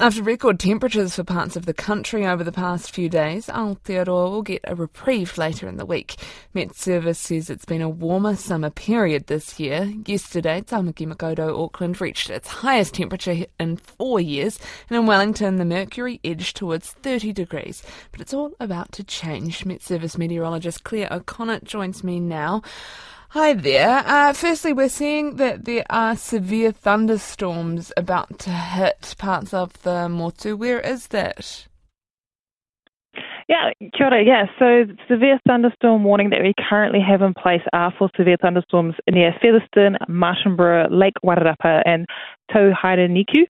After record temperatures for parts of the country over the past few days, Aotearoa will get a reprieve later in the week. Met Service says it's been a warmer summer period this year. Yesterday, Tamaki Makaurau, Auckland reached its highest temperature in four years, and in Wellington, the mercury edged towards 30 degrees. But it's all about to change. Met Service meteorologist Clare O'Connor joins me now. Hi there. Uh, firstly, we're seeing that there are severe thunderstorms about to hit parts of the Motu. Where is that? Yeah, kia ora, yeah. So severe thunderstorm warning that we currently have in place are for severe thunderstorms near Featherston, Martinborough, Lake Wairarapa and Tauherenikau.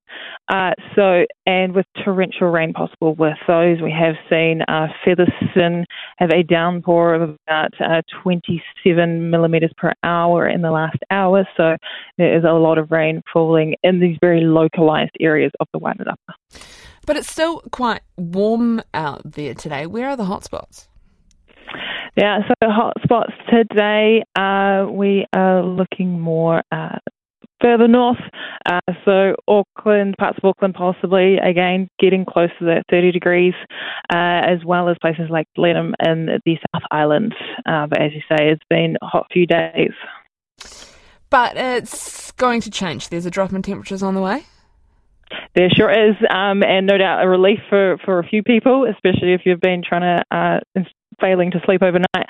Uh, so, and with torrential rain possible with those, we have seen uh, Featherston have a downpour of about uh, 27 millimetres per hour in the last hour. So there is a lot of rain falling in these very localised areas of the Wairarapa. But it's still quite warm out there today. Where are the hotspots? Yeah, so hotspots today, uh, we are looking more uh, further north. Uh, so Auckland, parts of Auckland possibly, again, getting close to that 30 degrees, uh, as well as places like Blenheim and the South Island. Uh, but as you say, it's been a hot few days. But it's going to change. There's a drop in temperatures on the way. There sure is, um, and no doubt a relief for, for a few people, especially if you've been trying to uh, failing to sleep overnight.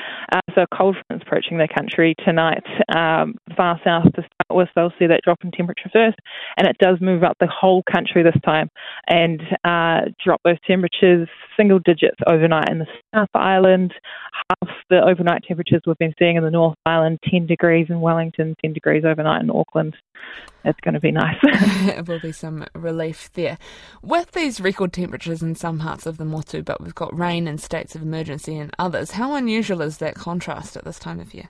So cold front's approaching the country tonight. Um, far south to start with, they'll see that drop in temperature first, and it does move up the whole country this time and uh, drop those temperatures single digits overnight in the South Island, half the overnight temperatures we've been seeing in the North Island, 10 degrees in Wellington, 10 degrees overnight in Auckland. It's going to be nice. it will be some relief there. With these record temperatures in some parts of the Motu, but we've got rain and states of emergency in others, how unusual is that contrast at this time of year?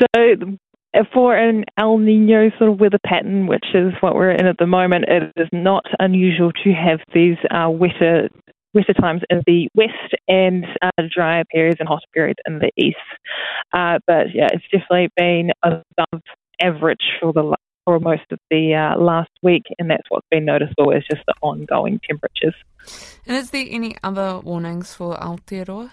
So, for an El Nino sort of weather pattern, which is what we're in at the moment, it is not unusual to have these uh, wetter wetter times in the west and uh, drier periods and hotter periods in the east. Uh, but yeah, it's definitely been above average for the for most of the uh, last week, and that's what's been noticeable is just the ongoing temperatures. And is there any other warnings for Aotearoa?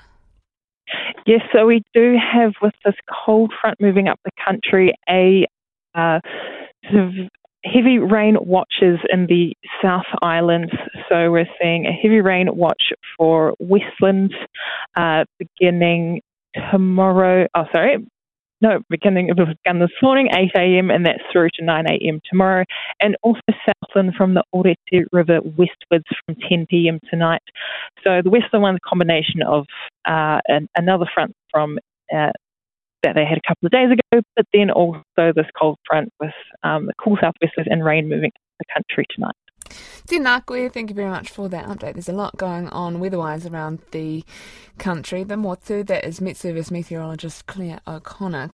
Yes, so we do have with this cold front moving up the country a uh, sort of heavy rain watches in the South Islands. So we're seeing a heavy rain watch for Westland uh, beginning tomorrow. Oh, sorry, no, beginning it began this morning, 8 a.m., and that's through to 9 a.m. tomorrow, and also southland from the Oreti River westwards from 10 p.m. tonight. So the western one's a combination of uh, an, another front from uh, that they had a couple of days ago, but then also this cold front with um, the cool southwesters and rain moving the country tonight. Tinakwe, thank you very much for that update. There's a lot going on weather-wise around the country. The Motu, that is Met Service meteorologist Clare O'Connor.